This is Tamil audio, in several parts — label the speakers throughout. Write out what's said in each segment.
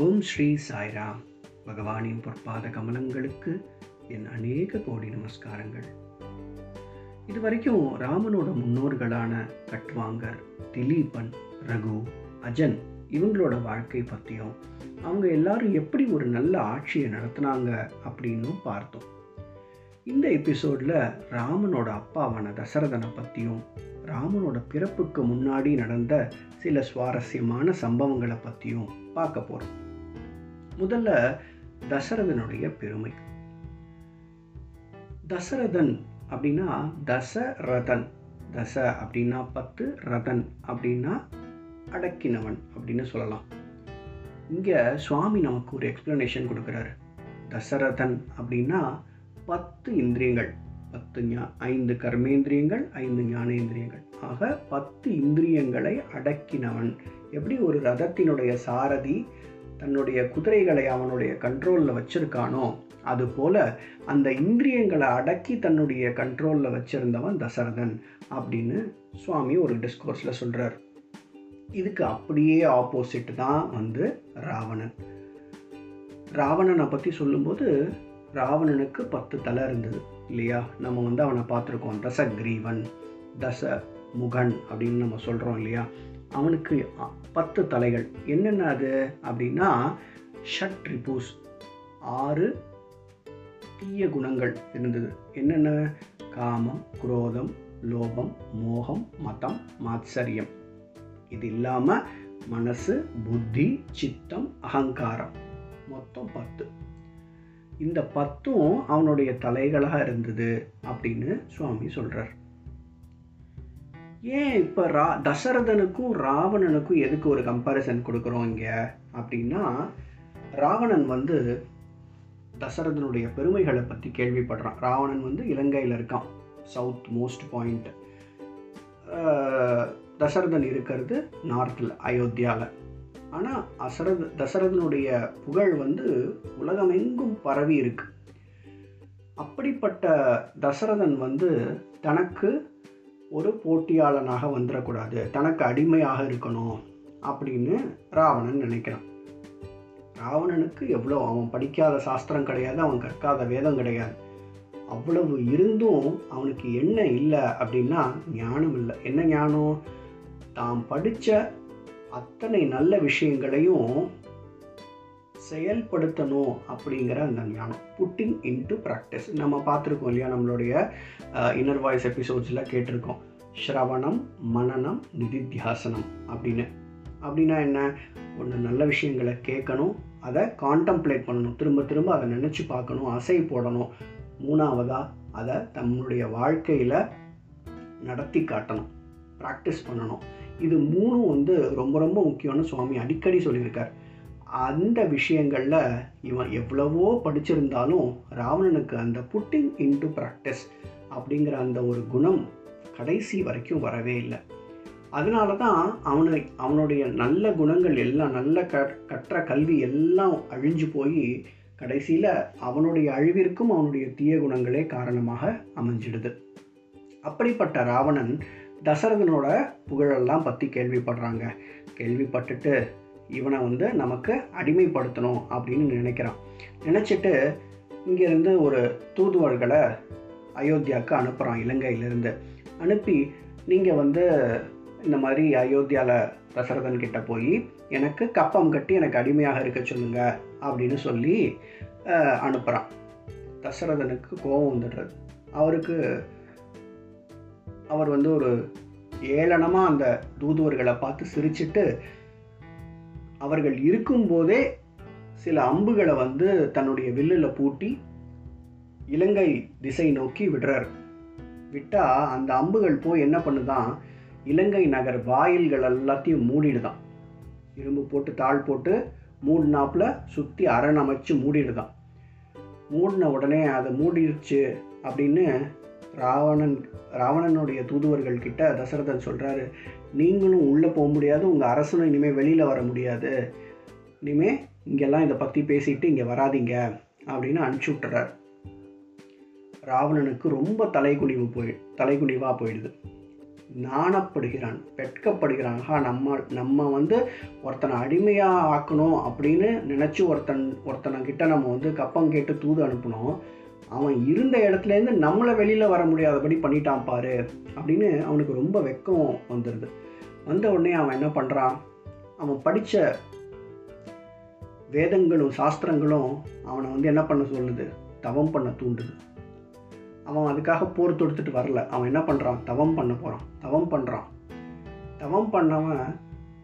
Speaker 1: ஓம் ஸ்ரீ சாய்ராம். பகவானின் பொற்பாத கமலங்களுக்கு என் அநேக கோடி நமஸ்காரங்கள். இது வரைக்கும் ராமனோட முன்னோர்களான கட்வாங்கர் திலீபன் ரகு அஜன் இவங்களோட வாழ்க்கை பற்றியும் அவங்க எல்லாரும் எப்படி ஒரு நல்ல ஆட்சியை நடத்தினாங்க அப்படின்னும் பார்த்தோம். இந்த எபிசோடில் ராமனோட அப்பாவான தசரதனை பற்றியும் ராமனோட பிறப்புக்கு முன்னாடி நடந்த சில சுவாரஸ்யமான சம்பவங்களை பற்றியும் பார்க்க போகிறோம் முதல்ல தசரதனுடைய பெருமை. தசரதன் அப்படின்னா தசரதன். தச அப்படின்னா பத்து ரதன் அப்படின்னா அடக்கினவன் அப்படின்னு சொல்லலாம். இங்கே சுவாமி நமக்கு ஒரு எக்ஸ்பிளனேஷன் கொடுக்குறாரு. தசரதன் அப்படின்னா பத்து இந்திரியங்கள். பத்து ஞா ஐந்து கர்மேந்திரியங்கள் ஐந்து ஞானேந்திரியங்கள். ஆக பத்து இந்திரியங்களை அடக்கினவன். எப்படி ஒரு ரதத்தினுடைய சாரதி தன்னுடைய குதிரைகளை அவனுடைய கண்ட்ரோலில் வச்சிருக்கானோ அதுபோல அந்த இந்திரியங்களை அடக்கி தன்னுடைய கண்ட்ரோலில் வச்சிருந்தவன் தசரதன் அப்படின்னு சுவாமி ஒரு டிஸ்கோர்ஸில் சொல்கிறார் இதுக்கு அப்படியே ஆப்போசிட் தான் வந்து ராவணன். ராவணனை பற்றி சொல்லும்போது ராவணனுக்கு பத்து தலை இருந்தது இல்லையா? நம்ம வந்து அவனை பார்த்துருக்கோம். தசக்ரீவன் தச முகன் அப்படின்னு நம்ம சொல்கிறோம் இல்லையா? அவனுக்கு பத்து தலைகள். என்னென்ன அது? அப்படின்னா ஷட் ரிபூஸ். ஆறு தீய குணங்கள் இருந்தது. என்னென்ன? காமம் குரோதம் லோபம் மோகம் மதம் மாத்சரியம். இது இல்லாமல் மனசு புத்தி சித்தம் அகங்காரம். மொத்தம் பத்து. இந்த பத்தும் அவனுடைய தலைகளாக இருந்தது அப்படின்னு சுவாமி சொல்கிறார் ஏன் இப்போ ரா தசரதனுக்கும் ராவணனுக்கும் எதுக்கு ஒரு கம்பாரிசன் கொடுக்குறோம் இங்கே அப்படின்னா ராவணன் வந்து தசரதனுடைய பெருமைகளை பற்றி கேள்விப்படுறான். ராவணன் வந்து இலங்கையில் இருக்கான். சவுத் மோஸ்ட் பாயிண்ட் தசரதன் இருக்கிறது நார்த்தில் அயோத்தியாவில் ஆனால் அசரத் தசரதனுடைய புகழ் வந்து உலகமெங்கும் பரவி இருக்கு. அப்படிப்பட்ட தசரதன் வந்து தனக்கு ஒரு போட்டியாளனாக வந்துடக்கூடாது தனக்கு அடிமையாக இருக்கணும் அப்படின்னு ராவணன் நினைக்கிறான். ராவணனுக்கு எவ்வளோ அவன் படிக்காத சாஸ்திரம் கிடையாது அவன் கற்காத வேதம் கிடையாது. அவ்வளவு இருந்தும் அவனுக்கு என்ன இல்லை அப்படின்னா ஞானம் இல்லை. என்ன ஞானம்? தான் படித்த அத்தனை நல்ல விஷயங்களையும் செயல்படுத்தணும் அப்படிங்கிற அந்த ஞானம். புட்டிங் இன்டு ப்ராக்டிஸ் நம்ம பார்த்துருக்கோம் இல்லையா நம்மளுடைய இன்னர் வாய்ஸ் எபிசோட்ஸில் கேட்டிருக்கோம். ஸ்ரவணம் மனநம் நிதித்தியாசனம் அப்படின்னு. அப்படின்னா என்ன? ஒன்று நல்ல விஷயங்களை கேட்கணும் அதை கான்டம்ப்ளேட் பண்ணணும். திரும்ப திரும்ப அதை நினச்சி பார்க்கணும் அசை போடணும். மூணாவதாக அதை தம்முடைய வாழ்க்கையில் நடத்தி காட்டணும். ப்ராக்டிஸ் பண்ணணும். இது மூணும் வந்து ரொம்ப ரொம்ப முக்கியம்னு சுவாமி அடிக்கடி சொல்லியிருக்கார். அந்த விஷயங்களில் இவன் எவ்வளவோ படிச்சிருந்தாலும் ராவணனுக்கு அந்த புட்டிங் இன்டு ப்ராக்டிஸ் அப்படிங்கிற அந்த ஒரு குணம் கடைசி வரைக்கும் வரவே இல்லை. அதனால தான் அவனை அவனுடைய நல்ல குணங்கள் எல்லாம் நல்ல க கற்ற கல்வி எல்லாம் அழிஞ்சு போய் கடைசியில் அவனுடைய அழிவிற்கும் அவனுடைய தீய குணங்களே காரணமாக அமைஞ்சிடுது. அப்படிப்பட்ட ராவணன் தசரதனோட புகழெல்லாம் பற்றி கேள்விப்படுறாங்க. கேள்விப்பட்டுட்டு இவனை வந்து நமக்கு அடிமைப்படுத்தணும் அப்படின்னு நினைக்கிறான். நினச்சிட்டு இங்கேருந்து ஒரு தூதுவர்களை அயோத்தியாவுக்கு அனுப்புகிறான் இலங்கையிலேருந்து. அனுப்பி நீங்கள் வந்து இந்த மாதிரி அயோத்தியாவில் தசரதன் கிட்ட போய் எனக்கு கப்பம் கட்டி எனக்கு அடிமையாக இருக்க சொல்லுங்க அப்படின்னு சொல்லி அனுப்புகிறான் தசரதனுக்கு கோபம் வந்துடுறது. அவருக்கு அவர் வந்து ஒரு ஏளனமாக அந்த தூதுவர்களை பார்த்து சிரிச்சிட்டு அவர்கள் இருக்கும்போதே சில அம்புகளை வந்து தன்னுடைய வில்லில் பூட்டி இலங்கை திசை நோக்கி விடுறார். விட்டால் அந்த அம்புகள் போய் என்ன பண்ணுதான்? இலங்கை நகர் வாயில்கள் எல்லாத்தையும் மூடிடுதான். இரும்பு போட்டு தாள் போட்டு மூடினாப்பில் சுற்றி அரண் அமைச்சு மூடிடுதான். மூடின உடனே அதை மூடிடுச்சு அப்படின்னு ராவணன் ராவணனுடைய தூதுவர்கள் கிட்ட தசரதன் சொல்கிறாரு நீங்களும் உள்ளே போக முடியாது உங்கள் அரசனும் இனிமேல் வெளியில் வர முடியாது. இனிமேல் இங்கெல்லாம் இதை பற்றி பேசிட்டு இங்கே வராதிங்க அப்படின்னு அனுப்பிச்சி விட்டுறார். ராவணனுக்கு ரொம்ப தலைக்குனிவு போய் தலைக்குனிவாக போயிடுது. நாணப்படுகிறான் வெட்கப்படுகிறான். ஆஹா நம்ம நம்ம வந்து ஒருத்தனை அடிமையாக ஆக்கணும் அப்படின்னு நினச்சி ஒருத்தன் ஒருத்தனங்கிட்ட நம்ம வந்து கப்பம் கேட்டு தூது அனுப்பணும் அவன் இருந்த இடத்துலேருந்து நம்மளை வெளியில் வர முடியாதபடி பண்ணிட்டான் பாரு அப்படின்னு அவனுக்கு ரொம்ப வெக்கம் வந்துடுது வந்த உடனே அவன் என்ன பண்ணுறான் அவன் படித்த வேதங்களும் சாஸ்திரங்களும் அவனை வந்து என்ன பண்ண சொல்லுது? தவம் பண்ண தூண்டுது. அவன் அதுக்காக போர் தொடுத்துட்டு வரல. அவன் என்ன பண்ணுறான் தவம் பண்ண போகிறான் தவம் பண்ணுறான் தவம் பண்ணவன்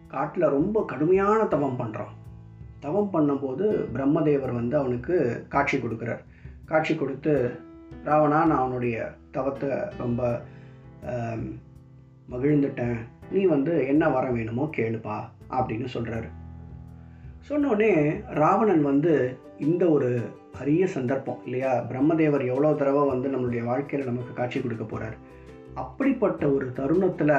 Speaker 1: காட்டில் ரொம்ப கடுமையான தவம் பண்ணுறான் தவம் பண்ணும்போது பிரம்மதேவர் வந்து அவனுக்கு காட்சி கொடுக்குறார். காட்சி கொடுத்து ராவணா நான் அவனுடைய தவத்தை ரொம்ப மகிழ்ந்துட்டேன். நீ வந்து என்ன வர வேணுமோ கேளுப்பா அப்படின்னு சொல்கிறாரு சொன்னோடனே ராவணன் வந்து இந்த ஒரு அரிய சந்தர்ப்பம் இல்லையா? பிரம்மதேவர் எவ்வளோ தடவை வந்து நம்மளுடைய வாழ்க்கையில் நமக்கு காட்சி கொடுக்க போகிறார் அப்படிப்பட்ட ஒரு தருணத்தில்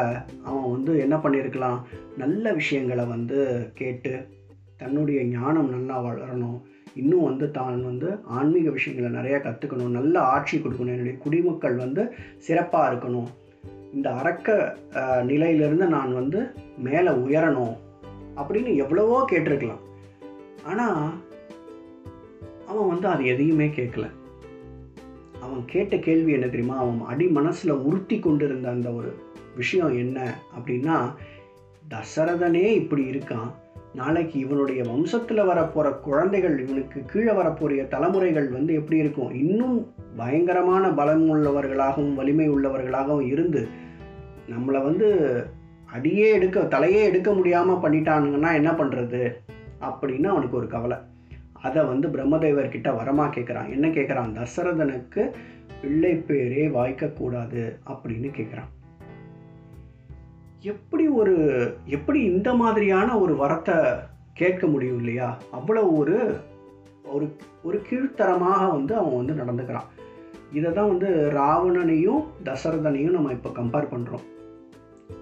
Speaker 1: அவன் வந்து என்ன பண்ணியிருக்கலாம்? நல்ல விஷயங்களை வந்து கேட்டு தன்னுடைய ஞானம் நல்லா வளரணும். இன்னும் வந்து தான் வந்து ஆன்மீக விஷயங்களை நிறையா கற்றுக்கணும் நல்ல ஆட்சி கொடுக்கணும். என்னுடைய குடிமக்கள் வந்து சிறப்பாக இருக்கணும். இந்த அரக்க நிலையிலிருந்து நான் வந்து மேலே உயரணும் அப்படின்னு எவ்வளவோ கேட்டிருக்கலாம். ஆனால் அவன் வந்து அது எதையுமே கேட்கல. அவன் கேட்ட கேள்வி என்ன தெரியுமா? அவன் அடி மனசில் உறுத்தி கொண்டிருந்த அந்த ஒரு விஷயம் என்ன அப்படின்னா தசரதனே இப்படி இருக்கான். நாளைக்கு இவனுடைய வம்சத்தில் வரப்போகிற குழந்தைகள் இவனுக்கு கீழே வரப்போகிற தலைமுறைகள் வந்து எப்படி இருக்கும்? இன்னும் பயங்கரமான பலம் உள்ளவர்களாகவும் வலிமை உள்ளவர்களாகவும் இருந்து நம்மளை வந்து அடியே எடுக்க தலையே எடுக்க முடியாமல் பண்ணிட்டானுங்கன்னா என்ன பண்ணுறது அப்படின்னு அவனுக்கு ஒரு கவலை. அதை வந்து பிரம்மதேவர்கிட்ட வரமா கேட்குறான் என்ன கேட்குறான் தசரதனுக்கு பிள்ளை பேரே வாய்க்கக்கூடாது அப்படின்னு கேட்குறான் எப்படி ஒரு எப்படி இந்த மாதிரியான ஒரு வரத்தை கேட்க முடியும் இல்லையா? அவ்வளோ ஒரு ஒரு ஒரு கீழ்த்தரமாக வந்து அவன் வந்து நடந்துக்கிறான். இதை தான் வந்து ராவணனையும் தசரதனையும் நம்ம இப்போ கம்பேர் பண்ணுறோம்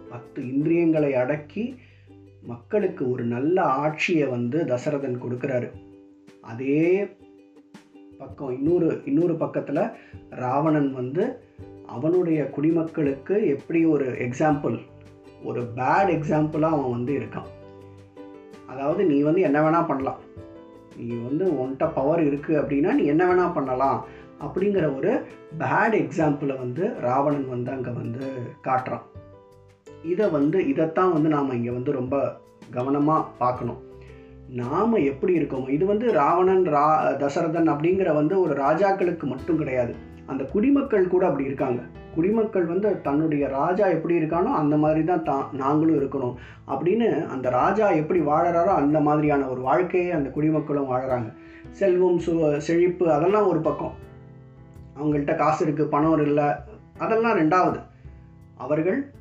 Speaker 1: பத்து இந்திரியங்களை அடக்கி மக்களுக்கு ஒரு நல்ல ஆட்சியை வந்து தசரதன் கொடுக்குறாரு. அதே பக்கம் இன்னொரு இன்னொரு பக்கத்தில் ராவணன் வந்து அவனுடைய குடிமக்களுக்கு எப்படி ஒரு எக்ஸாம்பிள் ஒரு பேட் எக்ஸாம்பிளாக அவன் வந்து இருக்கான். அதாவது நீ வந்து என்ன வேணால் பண்ணலாம். நீ வந்து உன்கிட்ட பவர் இருக்குது அப்படின்னா நீ என்ன வேணால் பண்ணலாம் அப்படிங்கிற ஒரு பேட் எக்ஸாம்பிளை வந்து ராவணன் வந்து அங்கே வந்து காட்டுறான். இதை வந்து இதைத்தான் வந்து நாம் இங்கே வந்து ரொம்ப கவனமாக பார்க்கணும். நாம் எப்படி இருக்கோமோ இது வந்து ராவணன் ரா தசரதன் அப்படிங்கிற வந்து ஒரு ராஜாக்களுக்கு மட்டும் கிடையாது. அந்த குடிமக்கள் கூட அப்படி இருக்காங்க. குடிமக்கள் வந்து தன்னுடைய ராஜா எப்படி இருக்கானோ அந்த மாதிரி தான் தா நாங்களும் இருக்கணும். அப்படின்னு அந்த ராஜா எப்படி வாழறாரோ அந்த மாதிரியான ஒரு வாழ்க்கையை அந்த குடிமக்களும் வாழறாங்க. செல்வம் சு செழிப்பு அதெல்லாம் ஒரு பக்கம். அவங்கள்ட்ட காசு இருக்குது பணம் இல்லை அதெல்லாம் ரெண்டாவது. அவர்கள்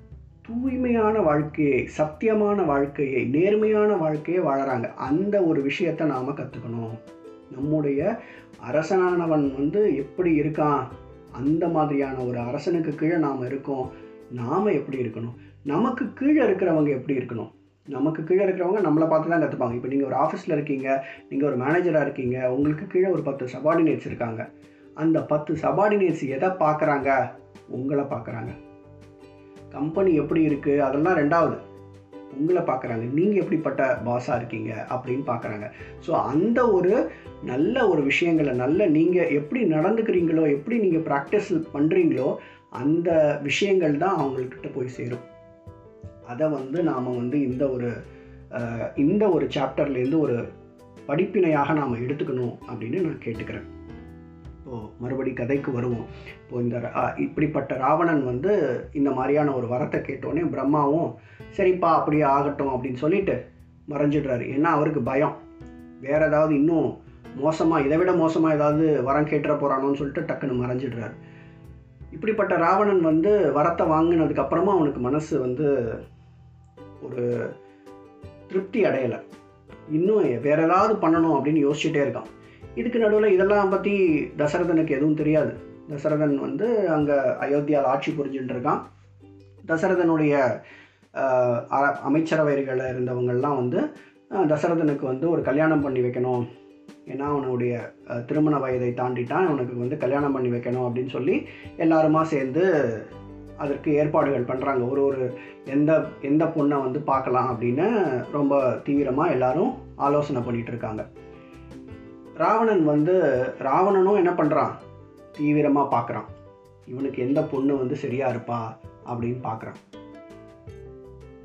Speaker 1: தூய்மையான வாழ்க்கையை சத்தியமான வாழ்க்கையை நேர்மையான வாழ்க்கையை வாழறாங்க. அந்த ஒரு விஷயத்தை நாம் கற்றுக்கணும் நம்முடைய அரசனானவன் வந்து எப்படி இருக்கான்? அந்த மாதிரியான ஒரு அரசனுக்கு கீழே நாம் இருக்கோம். நாம் எப்படி இருக்கணும்? நமக்கு கீழே இருக்கிறவங்க எப்படி இருக்கணும்? நமக்கு கீழே இருக்கிறவங்க நம்மளை பார்த்து தான் கற்றுப்பாங்க இப்போ நீங்கள் ஒரு ஆஃபீஸில் இருக்கீங்க நீங்கள் ஒரு மேனேஜராக இருக்கீங்க உங்களுக்கு கீழே ஒரு பத்து சபார்டினேட்ஸ் இருக்காங்க. அந்த பத்து சபார்டினேட்ஸ் எதை பார்க்குறாங்க? உங்களை பார்க்குறாங்க. கம்பெனி எப்படி இருக்குது அதெல்லாம் ரெண்டாவது. உங்களை பார்க்குறாங்க. நீங்கள் எப்படிப்பட்ட பாஸாக இருக்கீங்க அப்படின்னு பார்க்குறாங்க. ஸோ அந்த ஒரு நல்ல ஒரு விஷயங்களை நல்ல நீங்கள் எப்படி நடந்துக்கிறீங்களோ எப்படி நீங்கள் ப்ராக்டிஸ் பண்ணுறீங்களோ அந்த விஷயங்கள் தான் அவங்கக்கிட்ட போய் சேரும். அதை வந்து நாம் வந்து இந்த ஒரு இந்த ஒரு சாப்டர்லேருந்து ஒரு படிப்பினையாக நாம் எடுத்துக்கணும் அப்படின்னு நான் கேட்டுக்கிறேன். இப்போது மறுபடி கதைக்கு வருவோம். இப்போ இந்த ரா- இப்படிப்பட்ட ராவணன் வந்து இந்த மாதிரியான ஒரு வரத்தை கேட்டோடனே பிரம்மாவும் சரிப்பா அப்படியே ஆகட்டும் அப்படின்னு சொல்லிட்டு மறைஞ்சிடுறாரு. ஏன்னா அவருக்கு பயம். வேற ஏதாவது இன்னும் மோசமாக இதை விட மோசமாக ஏதாவது வரம் கேட்டுற போகிறானோன்னு சொல்லிட்டு டக்குன்னு மறைஞ்சிடுறாரு. இப்படிப்பட்ட ராவணன் வந்து வரத்தை வாங்கினதுக்கப்புறமா அவனுக்கு மனசு வந்து ஒரு திருப்தி அடையலை. இன்னும் வேற ஏதாவது பண்ணணும் அப்படின்னு யோசிச்சுட்டே இருக்கான். இதுக்கு நடுவில் இதெல்லாம் பற்றி தசரதனுக்கு எதுவும் தெரியாது. தசரதன் வந்து அங்கே அயோத்தியாவில் ஆட்சி புரிஞ்சுட்டு இருக்கான் தசரதனுடைய அமைச்சரவைகளில் இருந்தவங்கள்லாம் வந்து தசரதனுக்கு வந்து ஒரு கல்யாணம் பண்ணி வைக்கணும். ஏன்னா அவனுடைய திருமண வயதை தாண்டிட்டான். அவனுக்கு வந்து கல்யாணம் பண்ணி வைக்கணும் அப்படின்னு சொல்லி எல்லாருமா சேர்ந்து அதற்கு ஏற்பாடுகள் பண்ணுறாங்க ஒரு ஒரு எந்த எந்த பொண்ணை வந்து பார்க்கலாம் அப்படின்னு ரொம்ப தீவிரமாக எல்லாரும் ஆலோசனை பண்ணிகிட்டு இருக்காங்க ராவணன் வந்து ராவணனும் என்ன பண்ணுறான் தீவிரமாக பார்க்குறான் இவனுக்கு எந்த பொண்ணு வந்து சரியாக இருப்பா அப்படின்னு பார்க்குறான்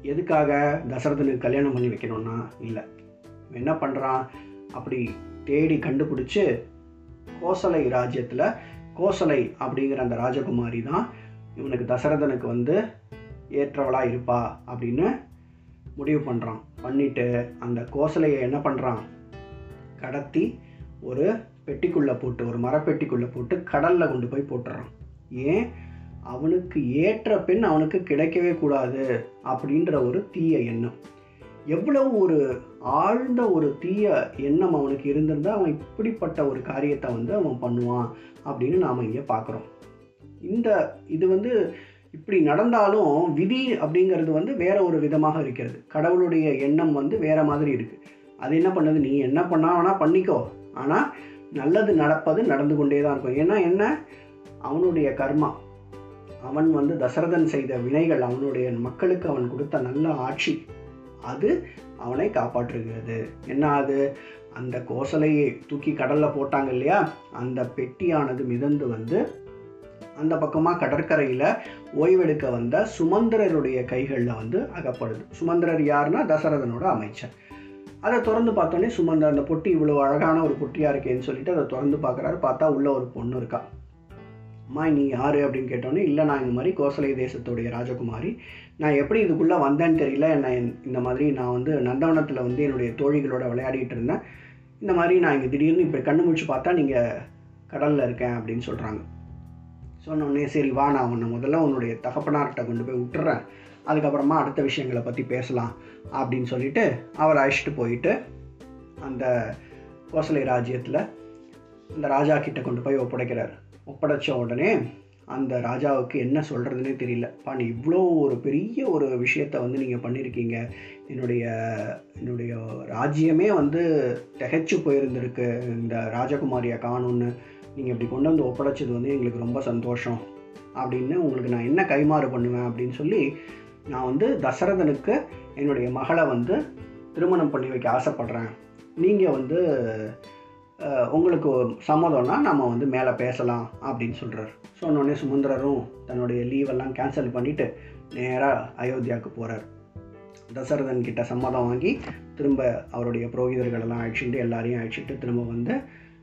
Speaker 1: எதுக்காக தசரதனுக்கு கல்யாணம் பண்ணி வைக்கணும்னா இல்லை. இவன் என்ன பண்ணுறான் அப்படி தேடி கண்டுபிடிச்சி கோசலை ராஜ்யத்தில் கோசலை அப்படிங்கிற அந்த ராஜகுமாரி தான் இவனுக்கு தசரதனுக்கு வந்து ஏற்றவளாக இருப்பா அப்படின்னு முடிவு பண்ணுறான் பண்ணிட்டு அந்த கோசலையை என்ன பண்ணுறான் கடத்தி ஒரு பெட்டிக்குள்ளே போட்டு ஒரு மரப்பெட்டிக்குள்ளே போட்டு கடலில் கொண்டு போய் போட்டுறான். ஏன்? அவனுக்கு ஏற்ற பெண் அவனுக்கு கிடைக்கவே கூடாது அப்படின்ற ஒரு தீய எண்ணம். எவ்வளவு ஒரு ஆழ்ந்த ஒரு தீய எண்ணம் அவனுக்கு இருந்திருந்தால் அவன் இப்படிப்பட்ட ஒரு காரியத்தை வந்து அவன் பண்ணுவான் அப்படின்னு நாம் இங்கே பார்க்குறோம். இந்த இது வந்து இப்படி நடந்தாலும் விதி அப்படிங்கிறது வந்து வேற ஒரு விதமாக இருக்கிறது. கடவுளுடைய எண்ணம் வந்து வேற மாதிரி இருக்குது அது என்ன பண்ணுது? நீ என்ன பண்ணா வேணா பண்ணிக்கோ. ஆனால் நல்லது நடப்பது நடந்து கொண்டே தான் இருக்கும். ஏன்னா என்ன? அவனுடைய கர்மா. அவன் வந்து தசரதன் செய்த வினைகள் அவனுடைய மக்களுக்கு அவன் கொடுத்த நல்ல ஆட்சி. அது அவனை காப்பாற்றுகிறது. என்ன அது? அந்த கோசலையை தூக்கி கடலில் போட்டாங்க இல்லையா? அந்த பெட்டியானது மிதந்து வந்து அந்த பக்கமாக கடற்கரையில் ஓய்வெடுக்க வந்த சுமந்திரருடைய கைகளில் வந்து அகப்படுது. சுமந்திரர் யாருன்னா? தசரதனோட அமைச்சர். அதை திறந்து பார்த்தோன்னே சுமந்த அந்த பொட்டி இவ்வளோ அழகான ஒரு பொட்டியாக இருக்கேன்னு சொல்லிட்டு அதை திறந்து பார்க்குறாரு. பார்த்தா உள்ள ஒரு பொண்ணு இருக்கா. அம்மா நீ யார்? அப்படின்னு கேட்டோன்னே இல்லை நான் இந்த மாதிரி கோசலை தேசத்துடைய ராஜகுமாரி. நான் எப்படி இதுக்குள்ளே வந்தேன்னு தெரியல. என்னை இந்த மாதிரி நான் வந்து நந்தவனத்தில் வந்து என்னுடைய தோழிகளோட விளையாடிட்டு இருந்தேன். இந்த மாதிரி நான் இங்கே திடீர்னு இப்படி கண்ணு முடிச்சு பார்த்தா நீங்கள் கடலில் இருக்கேன் அப்படின்னு சொல்கிறாங்க சொன்னோடனே சரி வா நான் உன்னை முதல்ல உன்னுடைய தகப்பனார்கிட்ட கொண்டு போய் விட்டுறேன். அதுக்கப்புறமா அடுத்த விஷயங்களை பற்றி பேசலாம் அப்படின்னு சொல்லிட்டு அவர் அழைச்சிட்டு போயிட்டு அந்த கோசலை ராஜ்யத்தில் அந்த ராஜா கிட்ட கொண்டு போய் ஒப்படைக்கிறார். ஒப்படைச்ச உடனே அந்த ராஜாவுக்கு என்ன சொல்கிறதுனே தெரியல. பா இவ்வளோ ஒரு பெரிய ஒரு விஷயத்த வந்து நீங்கள் பண்ணியிருக்கீங்க என்னுடைய என்னுடைய ராஜ்யமே வந்து திகைச்சு போயிருந்திருக்கு. இந்த ராஜகுமாரியை காணும்னு நீங்கள் இப்படி கொண்டு வந்து ஒப்படைச்சது வந்து எங்களுக்கு ரொம்ப சந்தோஷம். அப்படின்னு உங்களுக்கு நான் என்ன கைமாறு பண்ணுவேன்? அப்படின்னு சொல்லி நான் வந்து தசரதனுக்கு என்னுடைய மகளை வந்து திருமணம் பண்ணி வைக்க ஆசைப்பட்றேன். நீங்கள் வந்து உங்களுக்கு சம்மதம்னா நம்ம வந்து மேலே பேசலாம் அப்படின்னு சொல்கிறார் சொன்னோடனே சுமந்திரரும் தன்னுடைய லீவெல்லாம் கேன்சல் பண்ணிவிட்டு நேராக அயோத்தியாவுக்கு போகிறார் தசரதன் கிட்ட சம்மதம் வாங்கி திரும்ப அவருடைய புரோகிதர்களெல்லாம் அழைச்சிட்டு எல்லாரையும் அழைச்சிட்டு திரும்ப வந்து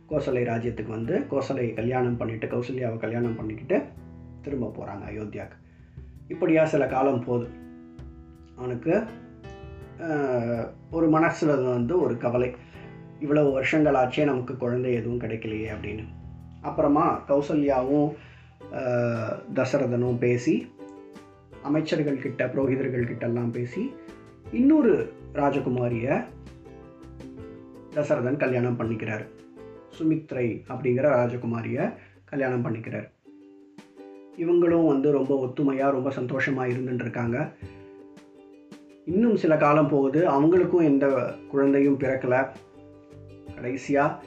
Speaker 1: கோசலை ராஜ்யத்துக்கு வந்து கோசலை கல்யாணம் பண்ணிட்டு கௌசல்யாவை கல்யாணம் பண்ணிக்கிட்டு திரும்ப போகிறாங்க அயோத்தியாவுக்கு. இப்படியா சில காலம் போகுது. அவனுக்கு ஒரு மனசில் வந்து ஒரு கவலை. இவ்வளவு வருஷங்கள் ஆச்சே நமக்கு குழந்தை எதுவும் கிடைக்கலையே அப்படின்னு. அப்புறமா கௌசல்யாவும் தசரதனும் பேசி அமைச்சர்கள்கிட்ட புரோகிதர்கள்கிட்டெல்லாம் எல்லாம் பேசி இன்னொரு ராஜகுமாரியை தசரதன் கல்யாணம் பண்ணிக்கிறார். சுமித்ரை அப்படிங்கிற ராஜகுமாரியை கல்யாணம் பண்ணிக்கிறார். இவங்களும் வந்து ரொம்ப ஒத்துமையாக ரொம்ப சந்தோஷமாக இருந்துட்டுருக்காங்க இன்னும் சில காலம் போகுது. அவங்களுக்கும் எந்த குழந்தையும் பிறக்கலை. கடைசியாக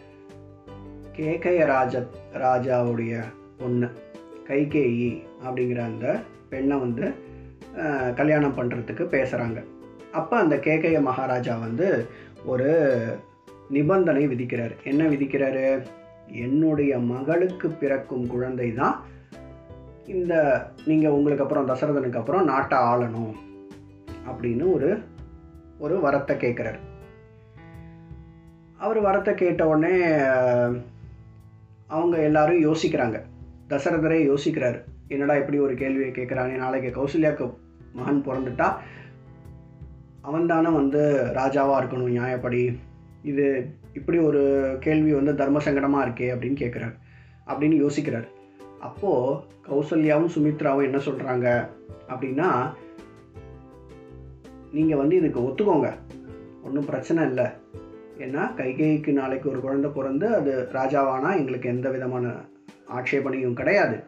Speaker 1: கேகய ராஜ ராஜாவுடைய பொண்ணு கைகேயி அப்படிங்கிற அந்த பெண்ணை வந்து கல்யாணம் பண்ணுறதுக்கு பேசுகிறாங்க அப்போ அந்த கேகய மகாராஜா வந்து ஒரு நிபந்தனை விதிக்கிறார். என்ன விதிக்கிறாரு? என்னுடைய மகளுக்கு பிறக்கும் குழந்தை தான் இந்த நீங்கள் உங்களுக்கு அப்புறம் தசரதனுக்கு அப்புறம் நாட்டை ஆளணும் அப்படின்னு ஒரு ஒரு வரத்தை கேட்குறாரு. அவர் வரத்தை கேட்ட உடனே அவங்க எல்லாரும் யோசிக்கிறாங்க. தசரதரே யோசிக்கிறாரு. என்னடா இப்படி ஒரு கேள்வியை கேட்குறானே? நாளைக்கு கௌசல்யாவுக்கு மகன் பிறந்துட்டா? அவன் தானே வந்து ராஜாவாக இருக்கணும் நியாயப்படி. இது இப்படி ஒரு கேள்வி வந்து தர்ம சங்கடமாக இருக்கே அப்படின்னு கேட்குறாரு. அப்படின்னு யோசிக்கிறார். அப்போது கௌசல்யாவும் சுமித்ராவும் என்ன சொல்கிறாங்க அப்படின்னா நீங்கள் வந்து இதுக்கு ஒத்துக்கோங்க. ஒன்றும் பிரச்சனை இல்லை. ஏன்னா கைகைக்கு நாளைக்கு ஒரு குழந்தை பிறந்து அது ராஜாவானா? எங்களுக்கு எந்த விதமான ஆட்சேபனையும் கிடையாது.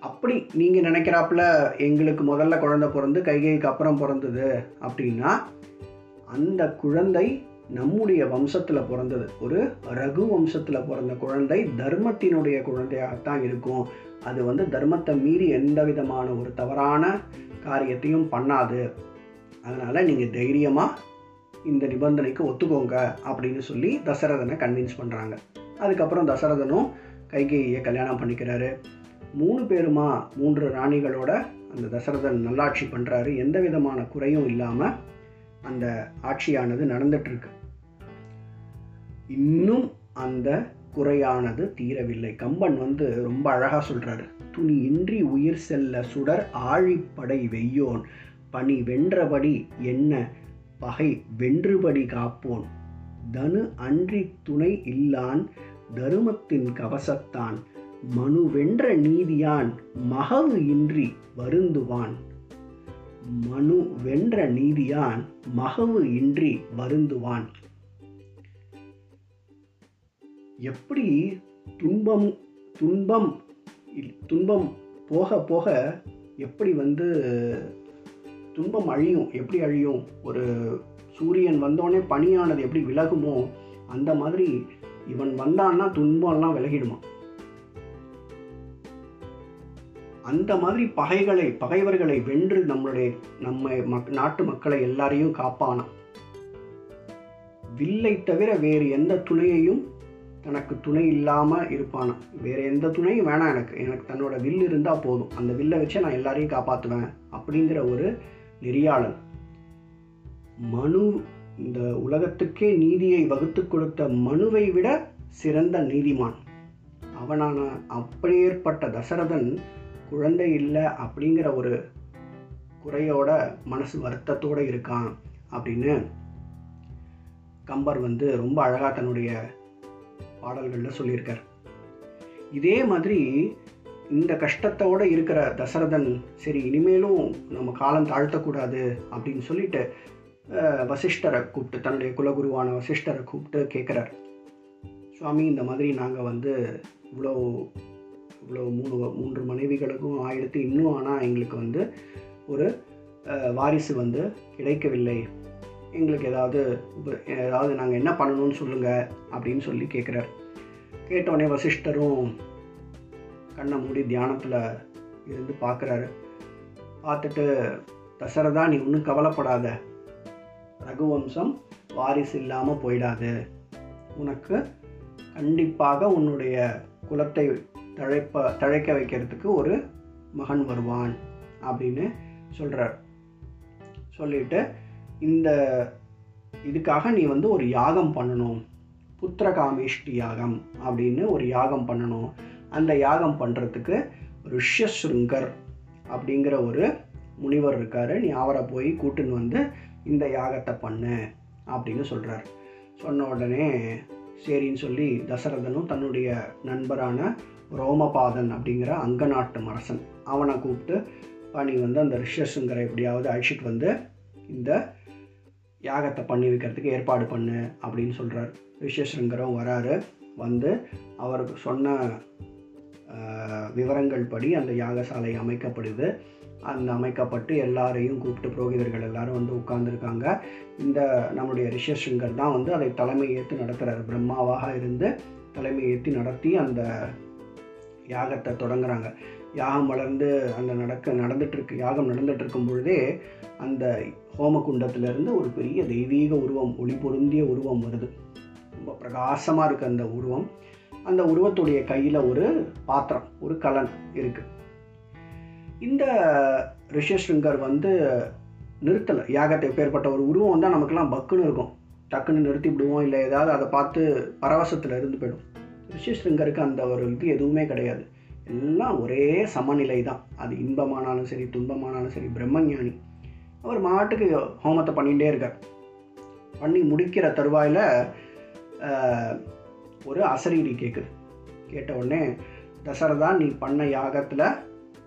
Speaker 1: அப்படி நீங்கள் நினைக்கிறாப்புல எங்களுக்கு முதல்ல குழந்தை பிறந்து கைகைக்கு அப்புறம் பிறந்தது அப்படின்னா அந்த குழந்தை நம்முடைய வம்சத்தில் பிறந்தது. ஒரு ரகு வம்சத்தில் பிறந்த குழந்தை தர்மத்தினுடைய குழந்தையாகத்தான் இருக்கும். அது வந்து தர்மத்தை மீறி எந்த விதமான ஒரு தவறான காரியத்தையும் பண்ணாது. அதனால் நீங்கள் தைரியமாக இந்த நிபந்தனைக்கு ஒத்துக்கோங்க அப்படின்னு சொல்லி தசரதனை கன்வின்ஸ் பண்ணுறாங்க அதுக்கப்புறம் தசரதனும் கைகேயை கல்யாணம் பண்ணிக்கிறாரு. மூணு பேருமா மூன்று ராணிகளோட அந்த தசரதன் நல்லாட்சி பண்ணுறாரு எந்த விதமான குறையும் இல்லாமல் அந்த ஆட்சியானது நடந்துகிட்ருக்கு இன்னும் அந்த குறையானது தீரவில்லை. கம்பன் வந்து ரொம்ப அழகாக சொல்கிறாரு துணி இன்றி உயிர் செல்ல சுடர் ஆழிப்படை வெய்யோன் பணி வென்றபடி என்ன பகை வென்றுபடி காப்போன். தனு அன்றி துணை இல்லான் தருமத்தின் கவசத்தான் மனு வென்ற நீதியான் மகவு இன்றி வருந்துவான். மனு வென்ற நீதியான் மகவு இன்றி வருந்துவான். எப்படி துன்பம் துன்பம் துன்பம் போக போக எப்படி வந்து துன்பம் அழியும் எப்படி அழியும்? ஒரு சூரியன் வந்தோடனே பனியானது எப்படி விலகுமோ அந்த மாதிரி இவன் வந்தான்னா துன்பம்லாம் விலகிடுமா அந்த மாதிரி பகைகளை பகைவர்களை வென்று நம்மளுடைய நம்ம மக் நாட்டு மக்களை எல்லாரையும் காப்பானான் வில்லை தவிர வேறு எந்த துணையையும் தனக்கு துணை இல்லாமல் இருப்பானா? வேறு எந்த துணையும் வேணாம் எனக்கு. எனக்கு தன்னோட வில் இருந்தால் போதும். அந்த வில்லை வச்சு நான் எல்லாரையும் காப்பாற்றுவேன் அப்படிங்கிற ஒரு நெறியாளன். மனு இந்த உலகத்துக்கே நீதியை வகுத்து கொடுத்த மனுவை விட சிறந்த நீதிமான். அவனான அப்படியேற்பட்ட தசரதன் குழந்தை இல்லை அப்படிங்கிற ஒரு குறையோட மனசு வருத்தத்தோடு இருக்கான் அப்படின்னு கம்பர் வந்து ரொம்ப அழகாக தன்னுடைய பாடல்களில் சொல்லியிருக்கார். இதே மாதிரி இந்த கஷ்டத்தோடு இருக்கிற தசரதன் சரி இனிமேலும் நம்ம காலம் தாழ்த்தக்கூடாது அப்படின்னு சொல்லிட்டு வசிஷ்டரை கூப்பிட்டு தன்னுடைய குலகுருவான வசிஷ்டரை கூப்பிட்டு கேட்குறார். சுவாமி இந்த மாதிரி நாங்கள் வந்து இவ்வளோ இவ்வளோ மூணு மூன்று மனைவிகளுக்கும் ஆயிடுத்து இன்னும் ஆனால் எங்களுக்கு வந்து ஒரு வாரிசு வந்து கிடைக்கவில்லை. எங்களுக்கு ஏதாவது ஏதாவது நாங்கள் என்ன பண்ணணும்னு சொல்லுங்கள் அப்படின்னு சொல்லி கேட்குறாரு. கேட்டோடனே வசிஷ்டரும் கண்ணை மூடி தியானத்தில் இருந்து பார்க்குறாரு. பார்த்துட்டு தசரதா நீ ஒன்றும் கவலைப்படாத. ரகுவம்சம் வாரிசு இல்லாமல் போயிடாது. உனக்கு கண்டிப்பாக உன்னுடைய குலத்தை தழைப்ப தழைக்க வைக்கிறதுக்கு ஒரு மகன் வருவான் அப்படின்னு சொல்கிறார் சொல்லிட்டு இந்த இதுக்காக நீ வந்து ஒரு யாகம் பண்ணணும். புத்திரகாமேஷ்டி யாகம் அப்படின்னு ஒரு யாகம் பண்ணணும். அந்த யாகம் பண்ணுறதுக்கு ரிஷ்யஸ்ருங்கர் அப்படிங்கிற ஒரு முனிவர் இருக்கார். நீ அவரை போய் கூட்டுன்னு வந்து இந்த யாகத்தை பண்ணு அப்படின்னு சொல்கிறார் சொன்ன உடனே சரின்னு சொல்லி தசரதனும் தன்னுடைய நண்பரான ரோமபாதன் அப்படிங்கிற அங்க நாட்டு மரசன் அவனை கூப்பிட்டு நீ வந்து அந்த ரிஷ்யசுங்கரை எப்படியாவது அழிச்சிட்டு வந்து இந்த யாகத்தை பண்ணி வைக்கிறதுக்கு ஏற்பாடு பண்ணு அப்படின்னு சொல்கிறார் ரிஷ்யசுங்கரம் வராரு. வந்து அவருக்கு சொன்ன விவரங்கள் படி அந்த யாகசாலை அமைக்கப்படுது. அந்த அமைக்கப்பட்டு எல்லாரையும் கூப்பிட்டு புரோகிதர்கள் எல்லாரும் வந்து உட்கார்ந்துருக்காங்க. இந்த நம்முடைய ரிஷியசிங்கர் தான் வந்து அதை தலைமை ஏற்று நடத்துகிறார் பிரம்மாவாக இருந்து தலைமை ஏற்றி நடத்தி அந்த யாகத்தை தொடங்குறாங்க. யாகம் வளர்ந்து அந்த நடக்க நடந்துட்டுருக்கு யாகம் நடந்துட்டு பொழுதே அந்த ஹோமகுண்டத்திலேருந்து ஒரு பெரிய தெய்வீக உருவம் ஒளி பொருந்திய உருவம் வருது. ரொம்ப பிரகாசமாக இருக்கு அந்த உருவம். அந்த உருவத்துடைய கையில் ஒரு பாத்திரம் ஒரு கலன் இருக்கு. இந்த ரிஷியஸ்ருங்கர் வந்து நிறுத்தலை. யாகத்தை பேர்பட்ட ஒரு உருவம் வந்தால் நமக்கெல்லாம் பக்குன்னு இருக்கும். டக்குன்னு நிறுத்தி விடுவோம் இல்லை ஏதாவது அதை பார்த்து பரவசத்தில் இருந்து போயிடும். ரிஷியஸ்ருங்கருக்கு அந்த ஒரு இது எதுவுமே கிடையாது. எல்லாம் ஒரே சமநிலை தான் அது இன்பமானாலும் சரி துன்பமானாலும் சரி பிரம்மஞானி. அவர் மாட்டுக்கு ஹோமத்தை பண்ணிகிட்டே இருக்கார். பண்ணி முடிக்கிற தருவாயில் ஒரு அசரீரி கேட்குது கேட்ட உடனே தசரதா நீ பண்ண யாகத்தில்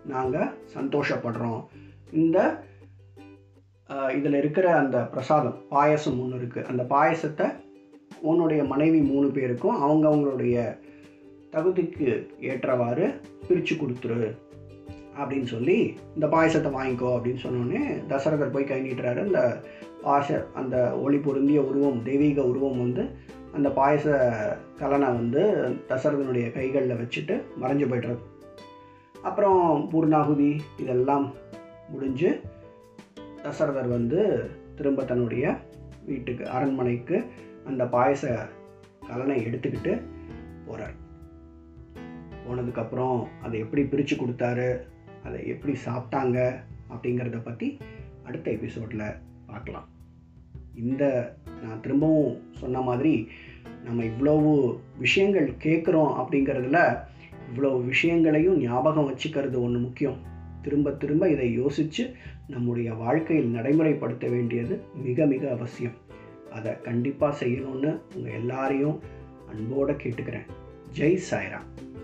Speaker 1: நாங்கள் சந்தோஷப்படுறோம். இந்த இதில் இருக்கிற அந்த பிரசாதம் பாயசம் ஒன்று இருக்குது அந்த பாயசத்தை உன்னுடைய மனைவி மூணு பேருக்கும் அவங்கவங்களுடைய தகுதிக்கு ஏற்றவாறு பிரித்து கொடுத்துரு அப்படின்னு சொல்லி இந்த பாயசத்தை வாங்கிக்கோ அப்படின்னு சொன்னோடனே தசரதர் போய் கை நீட்டுறாரு. அந்த பாச அந்த ஒளி பொருந்திய உருவம் தெய்வீக உருவம் வந்து அந்த பாயச கலனை வந்து தசரதனுடைய கைகளில் வச்சுட்டு மறைஞ்சு போய்டுறது அப்புறம் பூர்ணாகுதி இதெல்லாம் முடிஞ்சு தசரதர் வந்து திரும்ப தன்னுடைய வீட்டுக்கு அரண்மனைக்கு அந்த பாயச கலனை எடுத்துக்கிட்டு போகிறார் போனதுக்கப்புறம் அதை எப்படி பிரித்து கொடுத்தாரு அதை எப்படி சாப்பிட்டாங்க அப்படிங்கிறத பற்றி அடுத்த எபிசோடில் பார்க்கலாம். இந்த நான் திரும்பவும் சொன்ன மாதிரி நம்ம இவ்வளவு விஷயங்கள் கேட்குறோம் அப்படிங்கிறதுல இவ்வளோ விஷயங்களையும் ஞாபகம் வச்சுக்கிறது ஒன்று முக்கியம். திரும்ப திரும்ப இதை யோசித்து நம்முடைய வாழ்க்கையில் நடைமுறைப்படுத்த வேண்டியது மிக மிக அவசியம். அதை கண்டிப்பாக செய்யணும்னு உங்கள் எல்லாரையும் அன்போடு கேட்டுக்கிறேன். ஜெய் சாய்ராம்.